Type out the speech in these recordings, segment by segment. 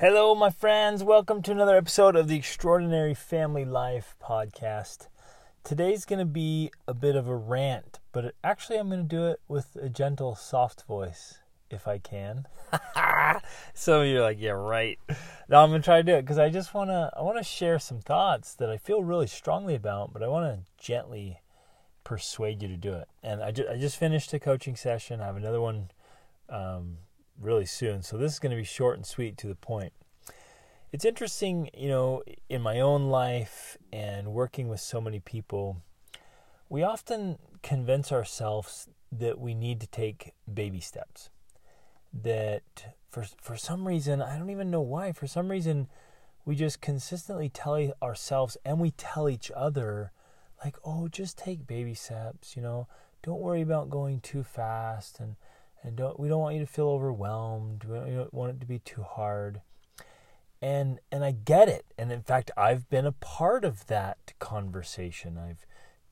Hello, my friends. Welcome to another episode of the Extraordinary Family Life podcast. Today's going to be a bit of a rant, but actually, I'm going to do it with a gentle, soft voice if I can. Some of you are like, "Yeah, right." Now I'm going to try to do it because I just want to. I want to share some thoughts that I feel really strongly about, but I want to gently persuade you to do it. And I just, I just finished a coaching session. I have another one um, really soon. So this is going to be short and sweet to the point. It's interesting, you know, in my own life and working with so many people, we often convince ourselves that we need to take baby steps. That for for some reason, I don't even know why, for some reason we just consistently tell ourselves and we tell each other like, "Oh, just take baby steps, you know, don't worry about going too fast and and don't we don't want you to feel overwhelmed. We don't want it to be too hard. And and I get it. And in fact, I've been a part of that conversation. I've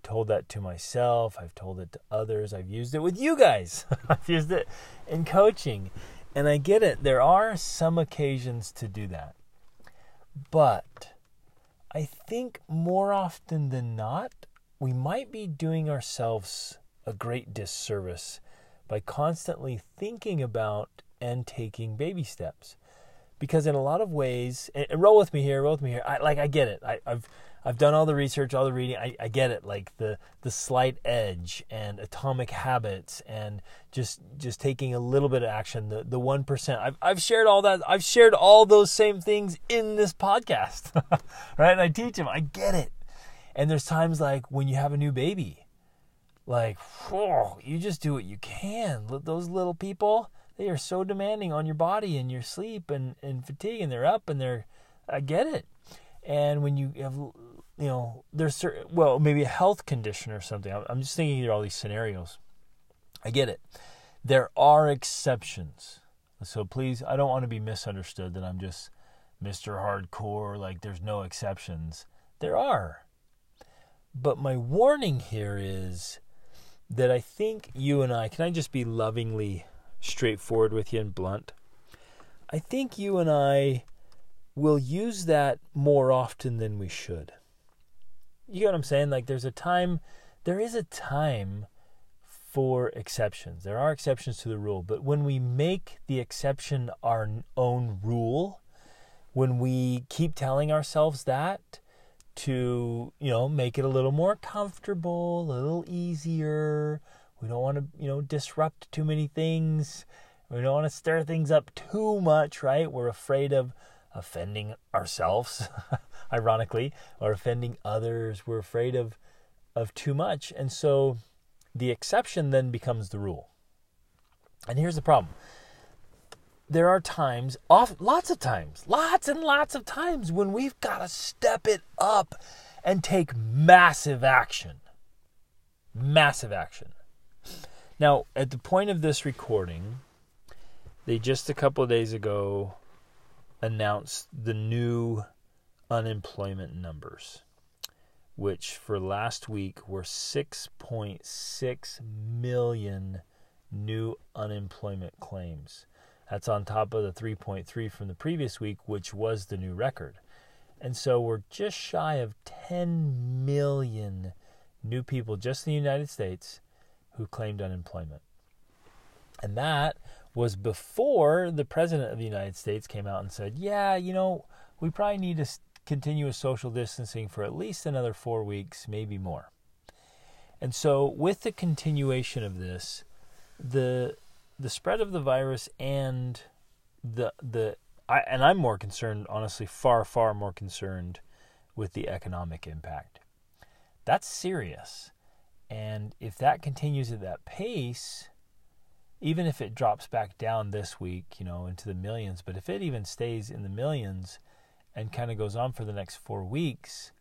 told that to myself. I've told it to others. I've used it with you guys. I've used it in coaching. And I get it. There are some occasions to do that. But I think more often than not, we might be doing ourselves a great disservice by constantly thinking about and taking baby steps. Because in a lot of ways, and roll with me here, roll with me here. I like I get it. I, have I've done all the research, all the reading. I, I get it. Like the the slight edge and atomic habits and just just taking a little bit of action. The the one percent. I've I've shared all that. I've shared all those same things in this podcast, right? And I teach them. I get it. And there's times like when you have a new baby like, whoa, you just do what you can. Those little people, they are so demanding on your body and your sleep and, and fatigue, and they're up and they're, I get it. And when you have, you know, there's certain, well, maybe a health condition or something. I'm just thinking through all these scenarios. I get it. There are exceptions. So please, I don't want to be misunderstood that I'm just Mr. Hardcore, like there's no exceptions. There are. But my warning here is that I think you and I, can I just be lovingly straightforward with you and blunt? I think you and I will use that more often than we should. You get what I'm saying? Like, there's a time, there is a time for exceptions. There are exceptions to the rule, but when we make the exception our own rule, when we keep telling ourselves that, to, you know, make it a little more comfortable, a little easier. We don't want to, you know, disrupt too many things. We don't want to stir things up too much, right? We're afraid of offending ourselves, ironically, or offending others. We're afraid of of too much. And so the exception then becomes the rule. And here's the problem there are times, off, lots of times, lots and lots of times when we've got to step it up and take massive action. Massive action. Now, at the point of this recording, they just a couple of days ago announced the new unemployment numbers, which for last week were 6.6 million new unemployment claims. That's on top of the 3.3 from the previous week, which was the new record. And so we're just shy of 10 million new people just in the United States who claimed unemployment. And that was before the president of the United States came out and said, yeah, you know, we probably need to continue with social distancing for at least another four weeks, maybe more. And so, with the continuation of this, the the spread of the virus and the the I, and I'm more concerned, honestly, far far more concerned with the economic impact. That's serious, and if that continues at that pace, even if it drops back down this week, you know, into the millions, but if it even stays in the millions and kind of goes on for the next four weeks,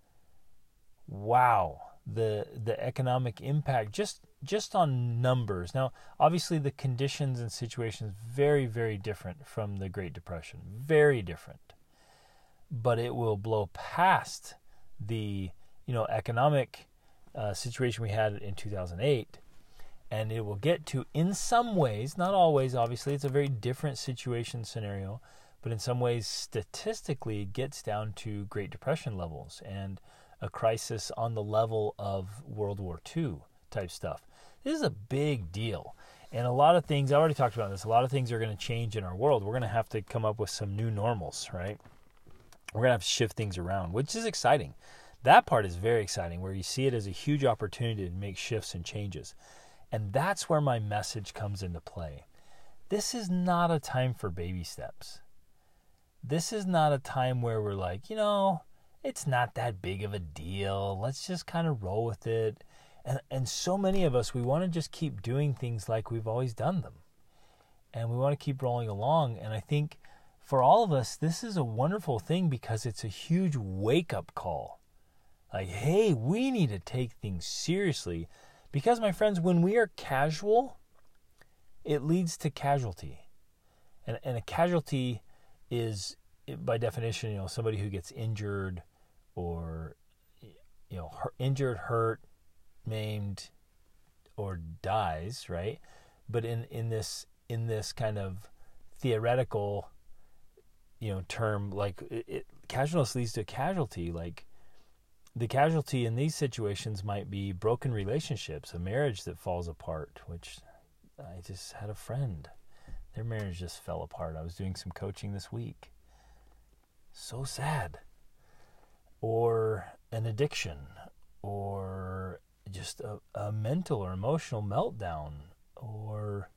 wow, the the economic impact just just on numbers. Now, obviously the conditions and situations very very different from the Great Depression. Very different. But it will blow past the, you know, economic uh, situation we had in 2008 and it will get to in some ways, not always obviously, it's a very different situation scenario, but in some ways, statistically, it gets down to Great Depression levels and a crisis on the level of World War II type stuff. This is a big deal. And a lot of things, I already talked about this, a lot of things are going to change in our world. We're going to have to come up with some new normals, right? We're going to have to shift things around, which is exciting. That part is very exciting, where you see it as a huge opportunity to make shifts and changes. And that's where my message comes into play. This is not a time for baby steps. This is not a time where we're like, you know, it's not that big of a deal. Let's just kind of roll with it. And and so many of us we want to just keep doing things like we've always done them. And we want to keep rolling along and I think for all of us this is a wonderful thing because it's a huge wake-up call. Like, hey, we need to take things seriously because my friends when we are casual it leads to casualty. And and a casualty is by definition, you know, somebody who gets injured or you know, injured, hurt, maimed, or dies, right? But in in this in this kind of theoretical, you know, term, like it, it casualness leads to casualty. Like the casualty in these situations might be broken relationships, a marriage that falls apart, which I just had a friend. Their marriage just fell apart. I was doing some coaching this week. So sad. Or an addiction, just a, a mental or emotional meltdown or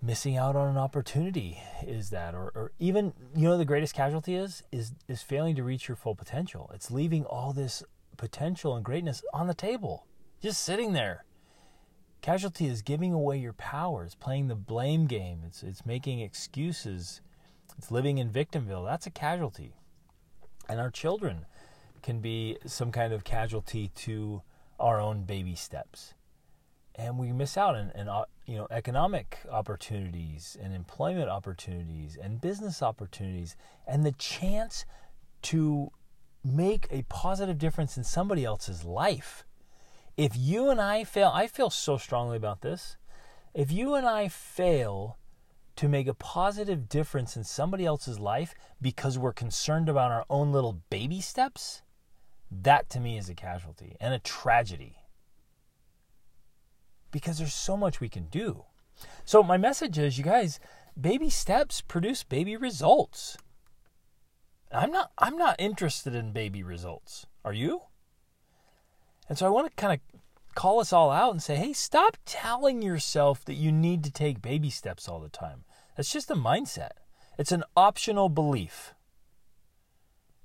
missing out on an opportunity is that or, or even you know the greatest casualty is is is failing to reach your full potential. It's leaving all this potential and greatness on the table just sitting there. Casualty is giving away your powers playing the blame game. It's it's making excuses. It's living in victimville. That's a casualty. And our children can be some kind of casualty to our own baby steps. And we miss out on, on, uh, you know economic opportunities and employment opportunities and business opportunities and the chance to make a positive difference in somebody else's life. If you and I fail, I feel so strongly about this. If you and I fail to make a positive difference in somebody else's life because we're concerned about our own little baby steps, that to me is a casualty and a tragedy. Because there's so much we can do. So, my message is you guys, baby steps produce baby results. I'm not I'm not interested in baby results. Are you? And so I want to kind of call us all out and say, "Hey, stop telling yourself that you need to take baby steps all the time. That's just a mindset. It's an optional belief.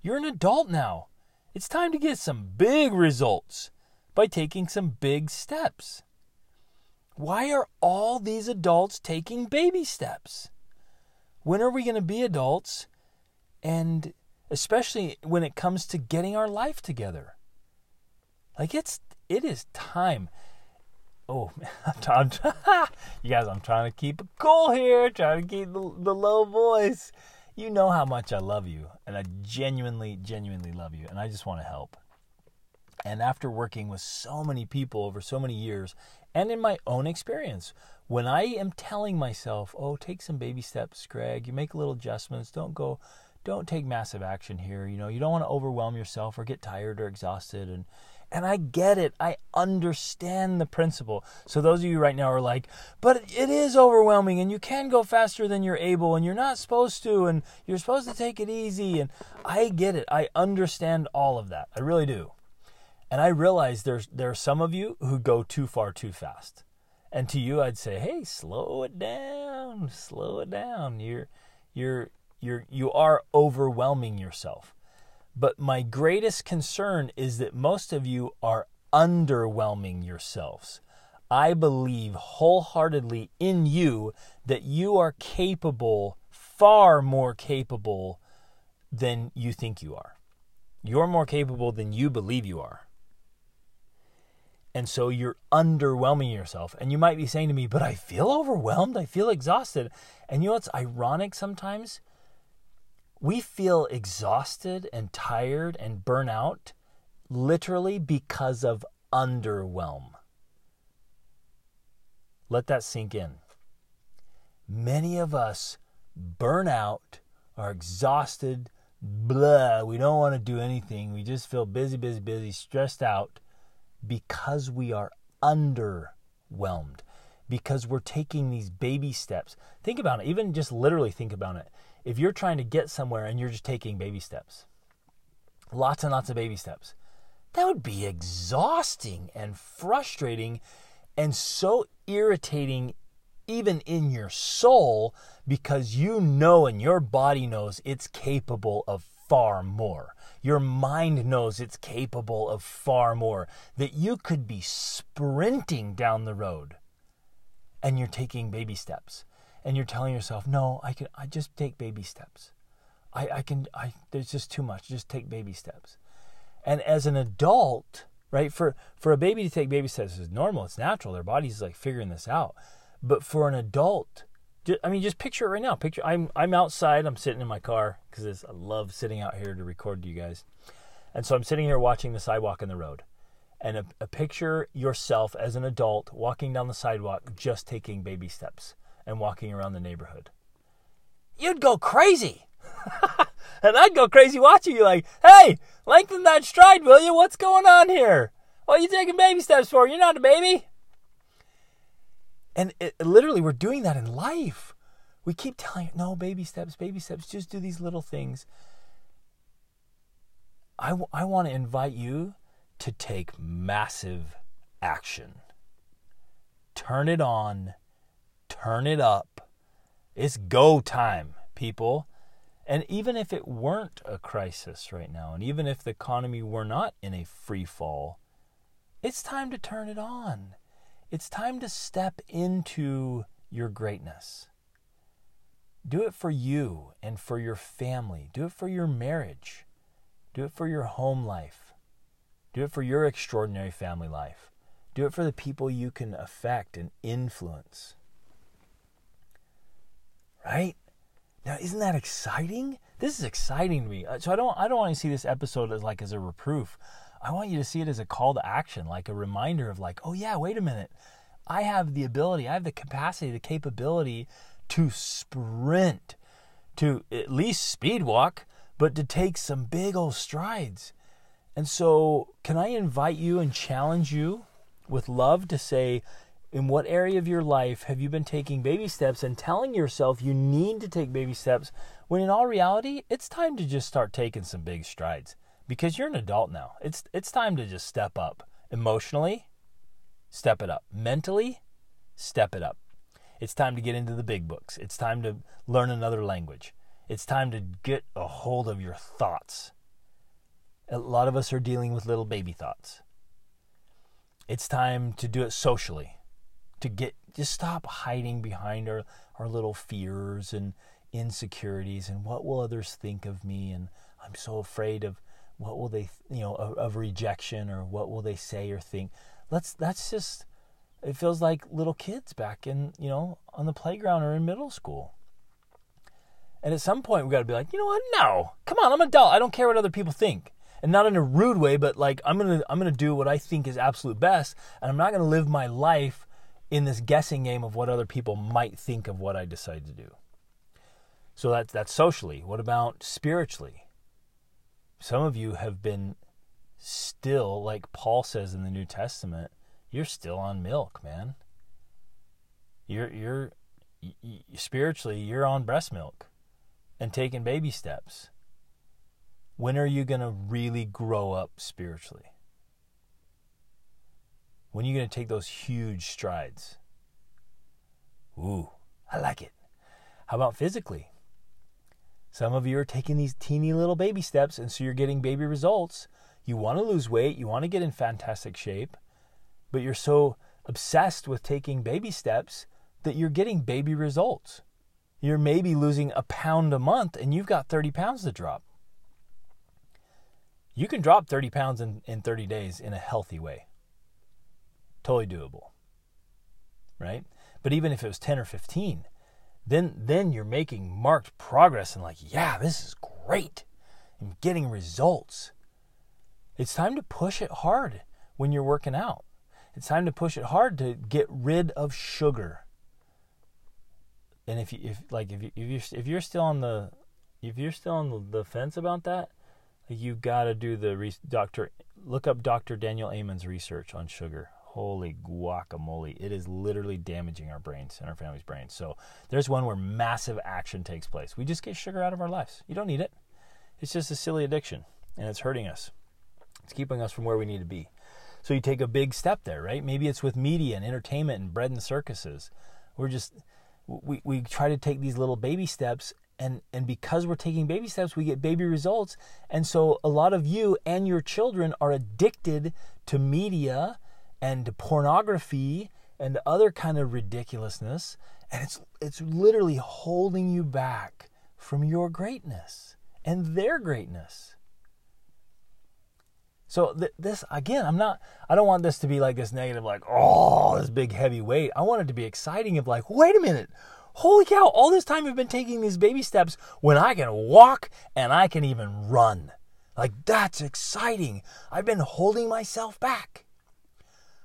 You're an adult now. It's time to get some big results by taking some big steps. Why are all these adults taking baby steps? When are we going to be adults? And especially when it comes to getting our life together. Like it's it is time. Oh, I'm, you guys, I'm trying to keep it cool here, trying to keep the, the low voice you know how much I love you, and I genuinely, genuinely love you, and I just want to help. And after working with so many people over so many years, and in my own experience, when I am telling myself, "Oh, take some baby steps, Greg. You make little adjustments. Don't go, don't take massive action here. You know, you don't want to overwhelm yourself or get tired or exhausted." And and I get it. I understand the principle. So those of you right now are like, but it is overwhelming and you can go faster than you're able and you're not supposed to and you're supposed to take it easy. And I get it. I understand all of that. I really do. And I realize there's there are some of you who go too far too fast. And to you I'd say, hey, slow it down. Slow it down. You're you're you're you are overwhelming yourself. But my greatest concern is that most of you are underwhelming yourselves. I believe wholeheartedly in you that you are capable, far more capable than you think you are. You're more capable than you believe you are. And so you're underwhelming yourself. And you might be saying to me, but I feel overwhelmed. I feel exhausted. And you know what's ironic sometimes? We feel exhausted and tired and burn out literally because of underwhelm. Let that sink in. Many of us burn out, are exhausted, blah, we don't want to do anything. We just feel busy, busy, busy, stressed out because we are underwhelmed, because we're taking these baby steps. Think about it, even just literally think about it. If you're trying to get somewhere and you're just taking baby steps, lots and lots of baby steps, that would be exhausting and frustrating and so irritating even in your soul because you know and your body knows it's capable of far more. Your mind knows it's capable of far more. That you could be sprinting down the road and you're taking baby steps and you're telling yourself, no, I can, I just take baby steps. I, I can, I, there's just too much. Just take baby steps. And as an adult, right, for, for a baby to take baby steps is normal. It's natural. Their body's like figuring this out. But for an adult, I mean, just picture it right now. Picture I'm I'm outside. I'm sitting in my car because I love sitting out here to record to you guys. And so I'm sitting here watching the sidewalk and the road, and a, a picture yourself as an adult walking down the sidewalk, just taking baby steps and walking around the neighborhood. You'd go crazy, and I'd go crazy watching you. Like, hey, lengthen that stride, will you? What's going on here? What are you taking baby steps for? You're not a baby. And it, literally, we're doing that in life. We keep telling no, baby steps, baby steps, just do these little things. I, I want to invite you to take massive action. Turn it on, turn it up. It's go time, people. And even if it weren't a crisis right now, and even if the economy were not in a free fall, it's time to turn it on. It's time to step into your greatness. Do it for you and for your family. Do it for your marriage. Do it for your home life. Do it for your extraordinary family life. Do it for the people you can affect and influence. Right? Now, isn't that exciting? This is exciting to me. Uh, so I don't I don't want to see this episode as like as a reproof. I want you to see it as a call to action, like a reminder of like, oh yeah, wait a minute. I have the ability, I have the capacity, the capability to sprint, to at least speed walk, but to take some big old strides. And so, can I invite you and challenge you with love to say, in what area of your life have you been taking baby steps and telling yourself you need to take baby steps when in all reality, it's time to just start taking some big strides? because you're an adult now. It's it's time to just step up. Emotionally, step it up. Mentally, step it up. It's time to get into the big books. It's time to learn another language. It's time to get a hold of your thoughts. A lot of us are dealing with little baby thoughts. It's time to do it socially. To get just stop hiding behind our, our little fears and insecurities and what will others think of me? And I'm so afraid of what will they you know of, of, rejection or what will they say or think. Let's that's just it feels like little kids back in you know on the playground or in middle school. And at some point we got to be like you know what? No. Come on i'm an adult. I don't care what other people think. And not in a rude way but like i'm gonna i'm gonna do what i think is absolute best and i'm not gonna live my life in this guessing game of what other people might think of what i decide to do so that's that's socially what about spiritually some of you have been still, like Paul says in the New Testament, you're still on milk, man. You're you're spiritually you're on breast milk and taking baby steps. When are you going to really grow up spiritually? When are you going to take those huge strides? Ooh, I like it. How about physically? Some of you are taking these teeny little baby steps, and so you're getting baby results. You want to lose weight, you want to get in fantastic shape, but you're so obsessed with taking baby steps that you're getting baby results. You're maybe losing a pound a month, and you've got 30 pounds to drop. You can drop 30 pounds in, in 30 days in a healthy way. Totally doable. Right? But even if it was 10 or 15, then then you're making marked progress and like, yeah, this is great. I'm getting results. It's time to push it hard when you're working out. It's time to push it hard to get rid of sugar. and if you if like if you if you're if you're still on the if you're still on the fence about that, you got to do the re- doctor look up Dr. Daniel Amen's research on sugar. Holy guacamole. It is literally damaging our brains and our family's brains. So there's one where massive action takes place. We just get sugar out of our lives. You don't need it. It's just a silly addiction and it's hurting us. It's keeping us from where we need to be. So you take a big step there, right? Maybe it's with media and entertainment and bread and circuses. We're just we, we try to take these little baby steps and and because we're taking baby steps we get baby results and so a lot of you and your children are addicted to media and pornography and other kind of ridiculousness and it's it's literally holding you back from your greatness and their greatness so th- this again i'm not i don't want this to be like this negative like oh this big heavy weight i want it to be exciting of like wait a minute holy cow, all this time you've been taking these baby steps when I can walk and I can even run. Like, that's exciting. I've been holding myself back.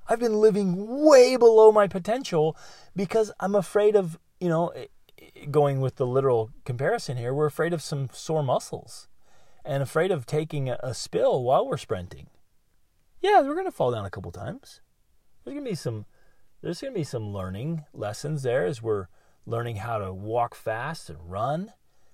I've been living way below my potential because I'm afraid of, you know, going with the literal comparison here, we're afraid of some sore muscles and afraid of taking a, spill while we're sprinting. Yeah, we're going to fall down a couple times. There's going to be some there's going to be some learning lessons there as we're learning how to walk fast and run,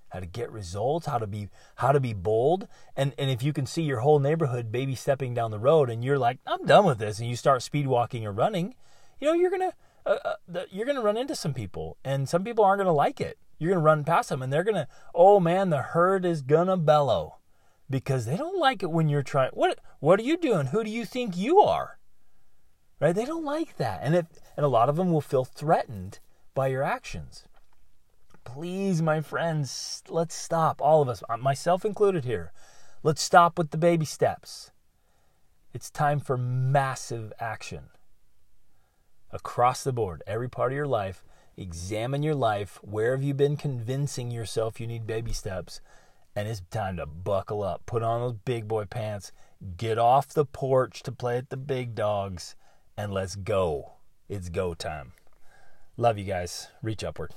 how to get results, how to be how to be bold. And and if you can see your whole neighborhood baby stepping down the road and you're like, I'm done with this and you start speed walking or running, you know, you're going to uh, uh, you're going to run into some people and some people aren't going to like it. You're going to run past them and they're going to, oh man, the herd is going to bellow because they don't like it when you're trying. What, what are you doing? Who do you think you are? Right? They don't like that. And it, and a lot of them will feel threatened by your actions. Please, my friends, let's stop, all of us, uh, myself included here. Let's stop with the baby steps. It's time for massive action. Across the board, every part of your life, examine your life. Where have you been convincing yourself you need baby steps? And it's time to buckle up, put on those big boy pants, get off the porch to play at the big dogs, and let's go. It's go time. Love you guys. Reach upward.